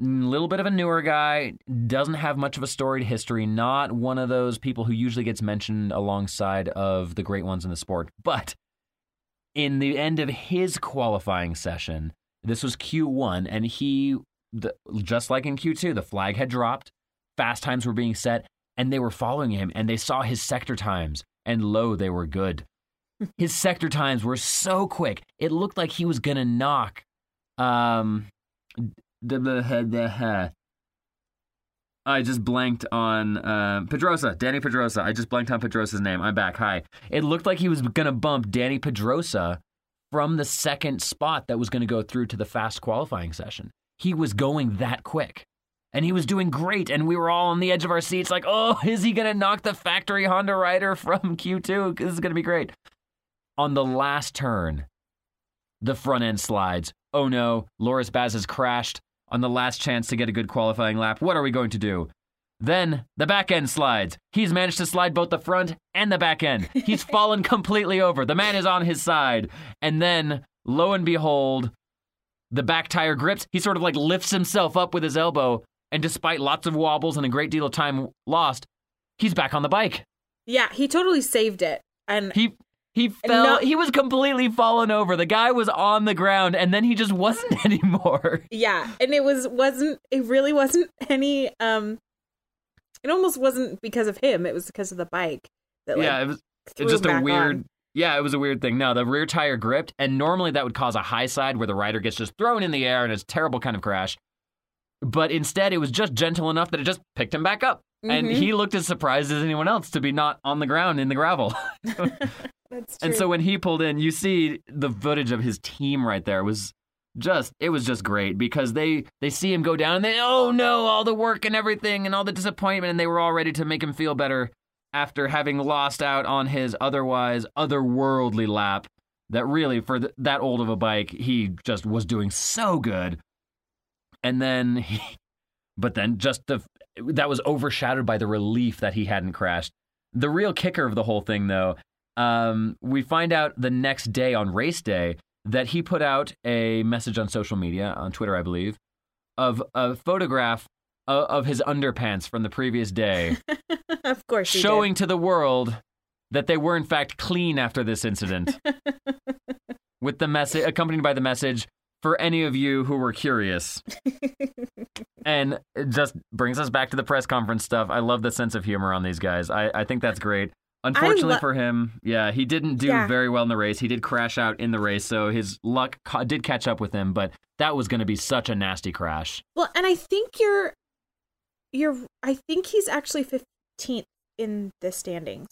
Speaker 1: A little bit of a newer guy, doesn't have much of a storied history, not one of those people who usually gets mentioned alongside of the great ones in the sport. But in the end of his qualifying session, this was Q1, and he, the, just like in Q2, the flag had dropped, fast times were being set, and they were following him, and they saw his sector times, and lo, they were good. His sector times were so quick, it looked like he was going to knock um, the, the, the, I just blanked on uh, Pedrosa, Dani Pedrosa. I just blanked on Pedrosa's name. I'm back. Hi. It looked like he was going to bump Dani Pedrosa from the second spot that was going to go through to the fast qualifying session. He was going that quick. And he was doing great, and we were all on the edge of our seats, like, oh, is he going to knock the factory Honda rider from Q2? This is going to be great. On the last turn, the front end slides. Oh no, Loris Baz has crashed on the last chance to get a good qualifying lap. What are we going to do? Then the back end slides. He's managed to slide both the front and the back end. He's fallen completely over. The man is on his side. And then, lo and behold, the back tire grips. He sort of like lifts himself up with his elbow. And despite lots of wobbles and a great deal of time lost, he's back on the bike.
Speaker 2: Yeah, he totally saved it. And
Speaker 1: he he fell. No, he was completely fallen over. The guy was on the ground, and then he just wasn't anymore.
Speaker 2: Yeah, and it was wasn't. It really wasn't any. Um, it almost wasn't because of him. It was because of the bike.
Speaker 1: That, like, yeah, it was. It's just a weird. On. Yeah, it was a weird thing. No, the rear tire gripped, and normally that would cause a high side where the rider gets just thrown in the air and it's a terrible kind of crash. But instead, it was just gentle enough that it just picked him back up. Mm-hmm. And he looked as surprised as anyone else to be not on the ground in the gravel. And so when he pulled in, you see the footage of his team right there. Was just it was just great because they they see him go down and they oh no all the work and everything and all the disappointment and they were all ready to make him feel better after having lost out on his otherwise otherworldly lap that really for th- that old of a bike he just was doing so good. And then he, but then just the that was overshadowed by the relief that he hadn't crashed. The real kicker of the whole thing though um, we find out the next day on race day that he put out a message on social media, on Twitter, I believe, of a photograph of, of his underpants from the previous day.
Speaker 2: of course,
Speaker 1: showing to the world that they were in fact clean after this incident. with the message accompanied by the message for any of you who were curious. and it just brings us back to the press conference stuff. I love the sense of humor on these guys. I, I think that's great. Unfortunately lo- for him, yeah, he didn't do yeah. very well in the race. He did crash out in the race, so his luck ca- did catch up with him. But that was going to be such a nasty crash.
Speaker 2: Well, and I think you're, you're. I think he's actually fifteenth in the standings.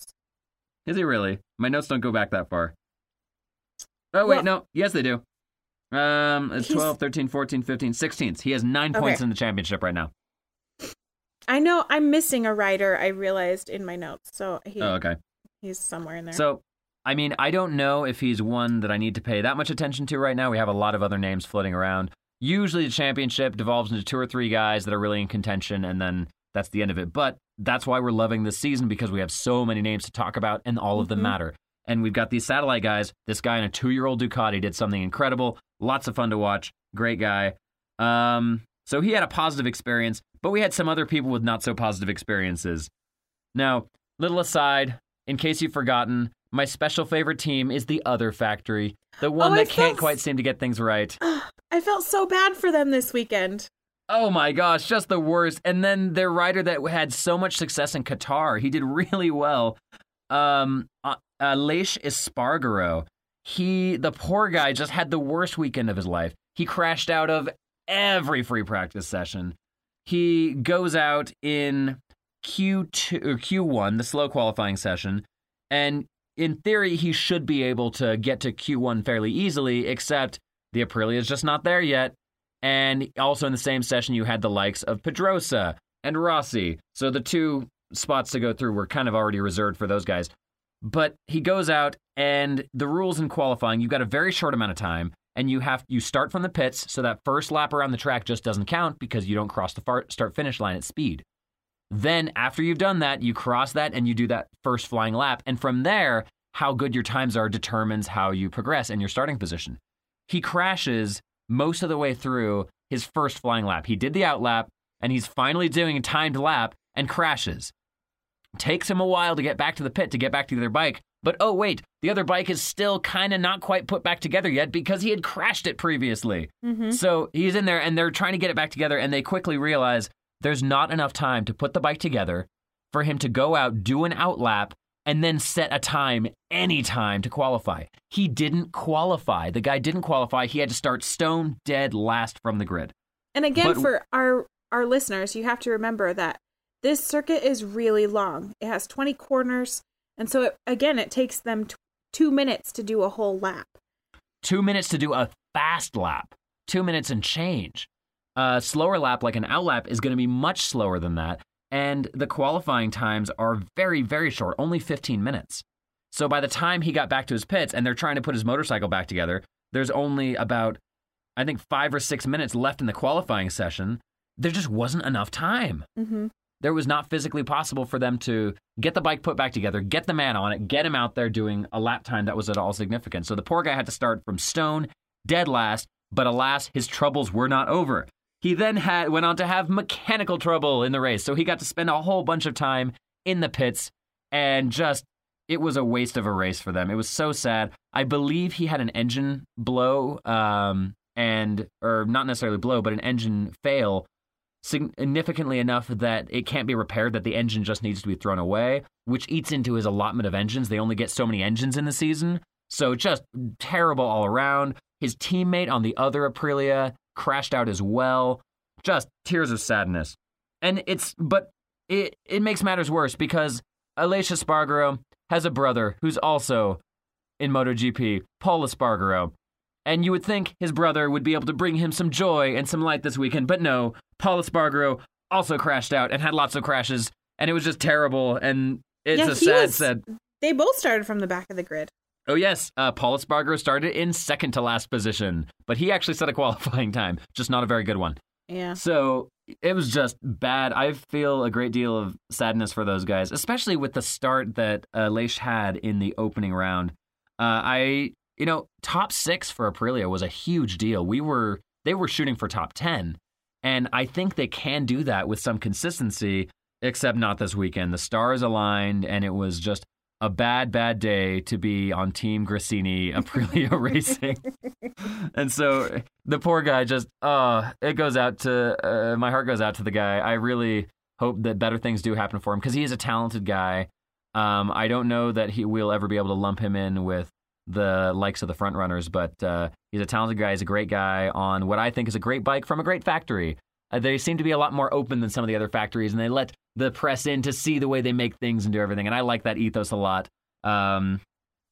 Speaker 1: Is he really? My notes don't go back that far. Oh wait, well, no. Yes, they do. Um, it's 12, 13, 14, 15, 16th. He has nine points in the championship right now.
Speaker 2: I know I'm missing a writer. I realized in my notes. So he,
Speaker 1: oh, okay.
Speaker 2: He's somewhere in there.
Speaker 1: So, I mean, I don't know if he's one that I need to pay that much attention to right now. We have a lot of other names floating around. Usually, the championship devolves into two or three guys that are really in contention, and then that's the end of it. But that's why we're loving this season because we have so many names to talk about, and all of them mm-hmm. matter. And we've got these satellite guys. This guy in a two-year-old Ducati did something incredible. Lots of fun to watch. Great guy. Um, so he had a positive experience, but we had some other people with not so positive experiences. Now, little aside, in case you've forgotten, my special favorite team is the other factory, the one oh, that can't quite seem to get things right.
Speaker 2: I felt so bad for them this weekend.
Speaker 1: Oh my gosh, just the worst. And then their rider that had so much success in Qatar, he did really well. Um, uh, uh, Aleix Espargaro, he, the poor guy, just had the worst weekend of his life. He crashed out of every free practice session. He goes out in Q2 or Q1, the slow qualifying session, and in theory he should be able to get to Q1 fairly easily, except the Aprilia is just not there yet. And also in the same session you had the likes of Pedrosa and Rossi. So the two spots to go through were kind of already reserved for those guys. But he goes out, and the rules in qualifying, you've got a very short amount of time, and you have you start from the pits, so that first lap around the track just doesn't count because you don't cross the far, start finish line at speed. Then after you've done that, you cross that and you do that first flying lap, and from there, how good your times are determines how you progress and your starting position. He crashes most of the way through his first flying lap. He did the out lap, and he's finally doing a timed lap and crashes. Takes him a while to get back to the pit to get back to the other bike. But oh, wait, the other bike is still kind of not quite put back together yet because he had crashed it previously.
Speaker 2: Mm-hmm.
Speaker 1: So he's in there and they're trying to get it back together, and they quickly realize there's not enough time to put the bike together for him to go out, do an out lap, and then set a time any time to qualify. He didn't qualify. The guy didn't qualify. He had to start stone dead last from the grid.
Speaker 2: And again,
Speaker 1: But-
Speaker 2: for our our listeners, you have to remember that this circuit is really long. It has 20 corners, and so it, again, it takes them t- two minutes to do a whole lap.
Speaker 1: two minutes to do a fast lap, two minutes and change. A slower lap, like an out lap, is going to be much slower than that. And the qualifying times are very, very short, only 15 minutes. So by the time he got back to his pits and they're trying to put his motorcycle back together, there's only about, I think, five or six minutes left in the qualifying session. There just wasn't enough time
Speaker 2: Mm-hmm.
Speaker 1: There was not physically possible for them to get the bike put back together, get the man on it, get him out there doing a lap time that was at all significant. So the poor guy had to start from stone, dead last, but alas, his troubles were not over. He then had went on to have mechanical trouble in the race, so he got to spend a whole bunch of time in the pits and just it was a waste of a race for them. It was so sad. I believe he had an engine blow um and or not necessarily blow, but an engine fail significantly enough that it can't be repaired, that the engine just needs to be thrown away, which eats into his allotment of engines. They only get so many engines in the season. So just terrible all around. His teammate on the other Aprilia crashed out as well. Just tears of sadness. And it's, but it, it makes matters worse because Aleix Espargaro has a brother who's also in MotoGP, Pol Espargaro. And you would think his brother would be able to bring him some joy and some light this weekend, but no. Pol Espargaro also crashed out and had lots of crashes, and it was just terrible. And it's
Speaker 2: Yeah,
Speaker 1: a sad,
Speaker 2: was-
Speaker 1: sad.
Speaker 2: They both started from the back of the grid.
Speaker 1: Oh yes, uh, Pol Espargaro started in second to last position, but he actually set a qualifying time, just not a very good one.
Speaker 2: Yeah.
Speaker 1: So it was just bad. I feel a great deal of sadness for those guys, especially with the start that uh, Aleix had in the opening round. Uh, I, you know, top six for Aprilia was a huge deal. We were they were shooting for top ten, and I think they can do that with some consistency. Except not this weekend. The stars aligned, and it was just a bad, bad day to be on Team Gresini Aprilia Racing. and so the poor guy just, uh, it goes out to, uh, my heart goes out to the guy. I really hope that better things do happen for him because he is a talented guy. Um, I don't know that he will ever be able to lump him in with the likes of the front runners, but uh, he's a talented guy. He's a great guy on what I think is a great bike from a great factory. Uh, they seem to be a lot more open than some of the other factories, and they let the press in to see the way they make things and do everything. And I like that ethos a lot. Um,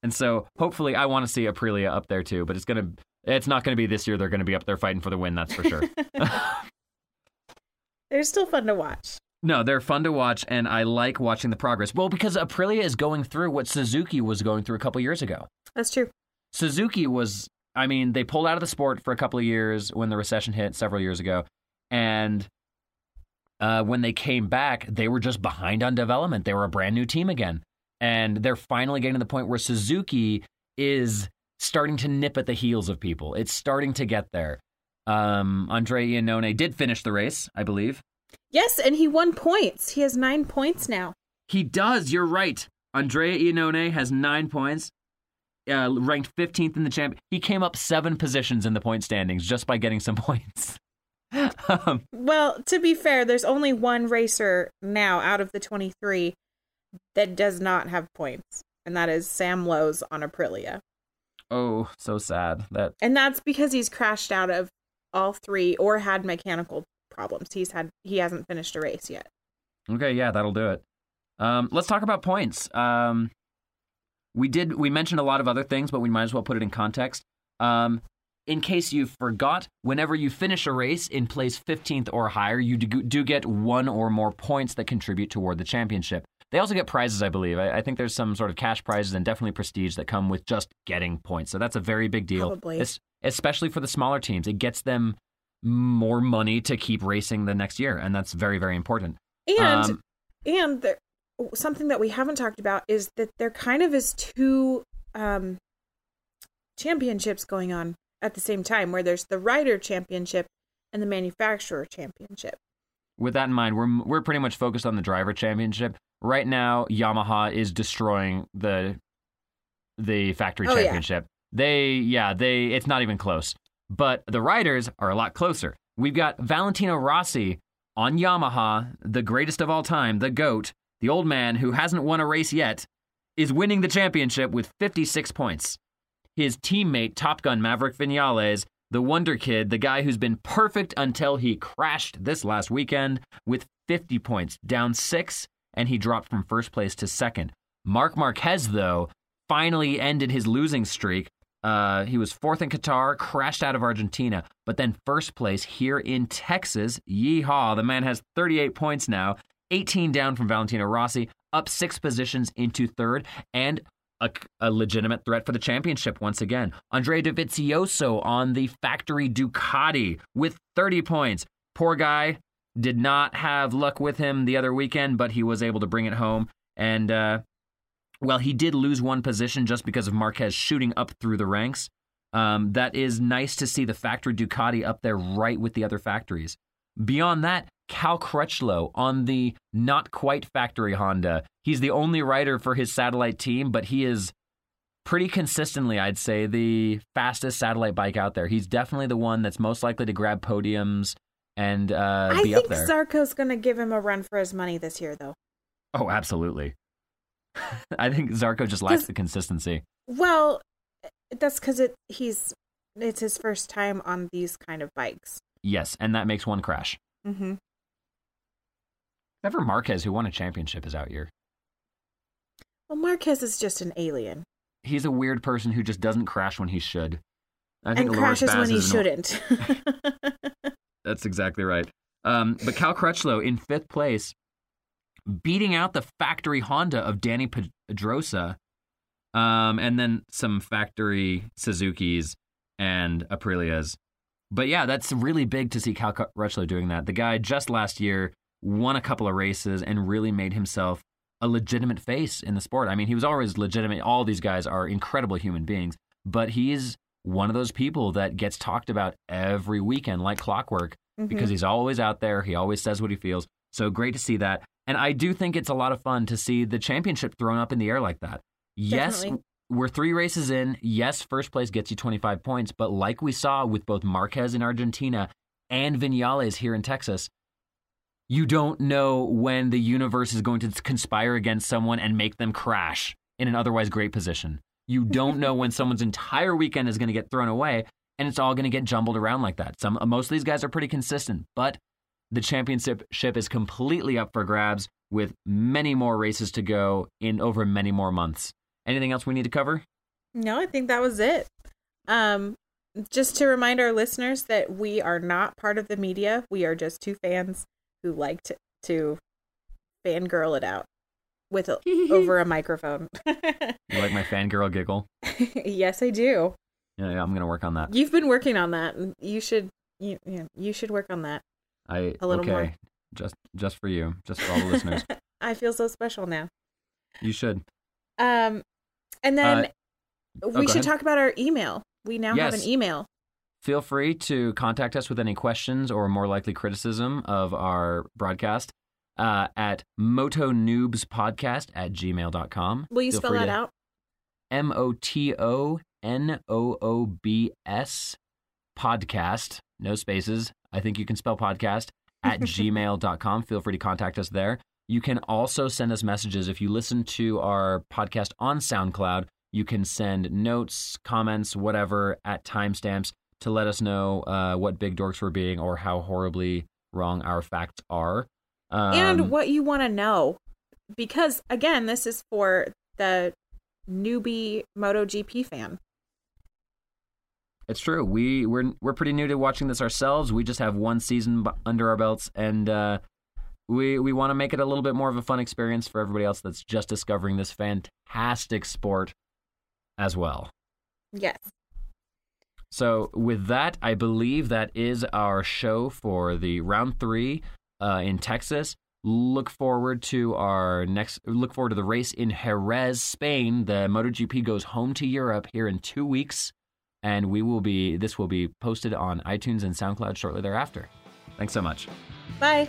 Speaker 1: and so hopefully, I want to see Aprilia up there too. But it's gonna, it's not gonna be this year. They're gonna be up there fighting for the win. That's for sure.
Speaker 2: They're still fun to watch.
Speaker 1: No, they're fun to watch, and I like watching the progress. Well, because Aprilia is going through what Suzuki was going through a couple years ago.
Speaker 2: That's true.
Speaker 1: Suzuki was, I mean, they pulled out of the sport for a couple of years when the recession hit several years ago. And uh, when they came back, they were just behind on development. They were a brand new team again. And they're finally getting to the point where Suzuki is starting to nip at the heels of people. It's starting to get there. Um, Andre Iannone did finish the race, I believe.
Speaker 2: Yes, and he won points. He has nine points now.
Speaker 1: He does. You're right. Andrea Iannone has nine points, uh, ranked 15th in the champ. He came up seven positions in the point standings just by getting some points. um,
Speaker 2: Well, to be fair, there's only one racer now out of the 23 that does not have points, and that is Sam Lowes on Aprilia.
Speaker 1: oh, so sad that.
Speaker 2: And that's because he's crashed out of all three or had mechanical problems. He's had he hasn't finished a race yet.
Speaker 1: Okay, yeah, that'll do it. Um, let's talk about points. Um, we did we mentioned a lot of other things, but we might as well put it in context. Um, in case you forgot, whenever you finish a race in place 15th or higher, you do, do get one or more points that contribute toward the championship. They also get prizes, I believe. I, I think there's some sort of cash prizes and definitely prestige that come with just getting points. So that's a very big deal.
Speaker 2: Probably.
Speaker 1: Especially for the smaller teams. It gets them more money to keep racing the next year, and that's very, very important.
Speaker 2: And
Speaker 1: Um,
Speaker 2: and there, something that we haven't talked about is that there kind of is two um, championships going on at the same time, where there's the rider championship and the manufacturer championship.
Speaker 1: with that in mind, we're we're pretty much focused on the driver championship right now. Yamaha is destroying the the factory
Speaker 2: Oh, yeah.
Speaker 1: championship. They yeah they it's not even close. But the riders are a lot closer. We've got Valentino Rossi on Yamaha, the greatest of all time, the goat, the old man who hasn't won a race yet, is winning the championship with 56 points. His teammate, Top Gun Maverick Vinales, the Wonder Kid, the guy who's been perfect until he crashed this last weekend with 50 points, down six, and he dropped from first place to second. Marc Marquez, though, finally ended his losing streak. Uh, he was fourth in Qatar, crashed out of Argentina, but then first place here in Texas. Yeehaw! The man has 38 points now, 18 down from Valentino Rossi, up six positions into third, and a, a legitimate threat for the championship once again. Andre Dovizioso on the factory Ducati with 30 points. Poor guy did not have luck with him the other weekend, but he was able to bring it home. And, uh, well, he did lose one position just because of Marquez shooting up through the ranks. Um, that is nice to see the factory Ducati up there right with the other factories. Beyond that, Cal Crutchlow on the not quite factory Honda. He's the only rider for his satellite team, but he is pretty consistently, I'd say, the fastest satellite bike out there. He's definitely the one that's most likely to grab podiums and uh,
Speaker 2: I
Speaker 1: be up
Speaker 2: think
Speaker 1: there.
Speaker 2: Zarco's going to give him a run for his money this year, though.
Speaker 1: oh, absolutely. I think Zarco just lacks the consistency.
Speaker 2: Well, that's because it he's it's his first time on these kind of bikes.
Speaker 1: Yes, and that makes one crash.
Speaker 2: Mm-hmm.
Speaker 1: Never Marquez, who won a championship, is out here.
Speaker 2: Well, Marquez is just an alien
Speaker 1: He's a weird person who just doesn't crash when he should. I think
Speaker 2: and crashes when he shouldn't.
Speaker 1: That's exactly right. Um, but Cal Crutchlow in fifth place, beating out the factory Honda of Dani Pedrosa, um, and then some factory Suzuki's and Aprilias. But yeah, that's really big to see Cal Crutchlow doing that. The guy just last year won a couple of races and really made himself a legitimate face in the sport. I mean, he was always legitimate. All these guys are incredible human beings, but he's one of those people that gets talked about every weekend like clockwork
Speaker 2: Mhm.
Speaker 1: because he's always out there. He always says what he feels. So great to see that. And I do think it's a lot of fun to see the championship thrown up in the air like that. Yes, we're three races in. Yes, first place gets you 25 points. But like we saw with both Marquez in Argentina and Vinales here in Texas, you don't know when the universe is going to conspire against someone and make them crash in an otherwise great position. You don't know when someone's entire weekend is going to get thrown away and it's all going to get jumbled around like that. Some most of these guys are pretty consistent, but the championship ship is completely up for grabs with many more races to go in over many more months. Anything else we need to cover?
Speaker 2: No, I think that was it. Um, just to remind our listeners that we are not part of the media. We are just two fans who like to, to fangirl it out with a, over a microphone.
Speaker 1: You like my fangirl giggle?
Speaker 2: yes, I do.
Speaker 1: Yeah, yeah I'm going to work on that.
Speaker 2: You've been working on that. You should you you, you should work on that.
Speaker 1: I
Speaker 2: A little
Speaker 1: okay.
Speaker 2: more.
Speaker 1: Just just for you, just for all the listeners.
Speaker 2: I feel so special now.
Speaker 1: You should.
Speaker 2: Um, and then
Speaker 1: oh,
Speaker 2: we
Speaker 1: go
Speaker 2: should
Speaker 1: ahead.
Speaker 2: talk about our email. We now have an email.
Speaker 1: Feel free to contact us with any questions or more likely criticism of our broadcast uh, at motonoobspodcast at gmail.com.
Speaker 2: Will you
Speaker 1: Feel
Speaker 2: spell that
Speaker 1: to-
Speaker 2: out?
Speaker 1: M O T O N O O B S podcast, no spaces. I think you can spell podcast at gmail.com. Feel free to contact us there. You can also send us messages. If you listen to our podcast on SoundCloud, you can send notes, comments, whatever at timestamps to let us know uh, what big dorks we're being or how horribly wrong our facts are. Um,
Speaker 2: and what you want to know. Because again, this is for the newbie MotoGP fan.
Speaker 1: It's true. We we're we're pretty new to watching this ourselves. We just have one season under our belts, and uh, we we want to make it a little bit more of a fun experience for everybody else that's just discovering this fantastic sport as well.
Speaker 2: Yes.
Speaker 1: So with that, I believe that is our show for the round three uh, in Texas. Look forward to our next. Look forward to the race in Jerez, Spain. The MotoGP goes home to Europe here in two weeks, and we will be. This will be posted on iTunes and SoundCloud shortly thereafter. Thanks so much.
Speaker 2: Bye.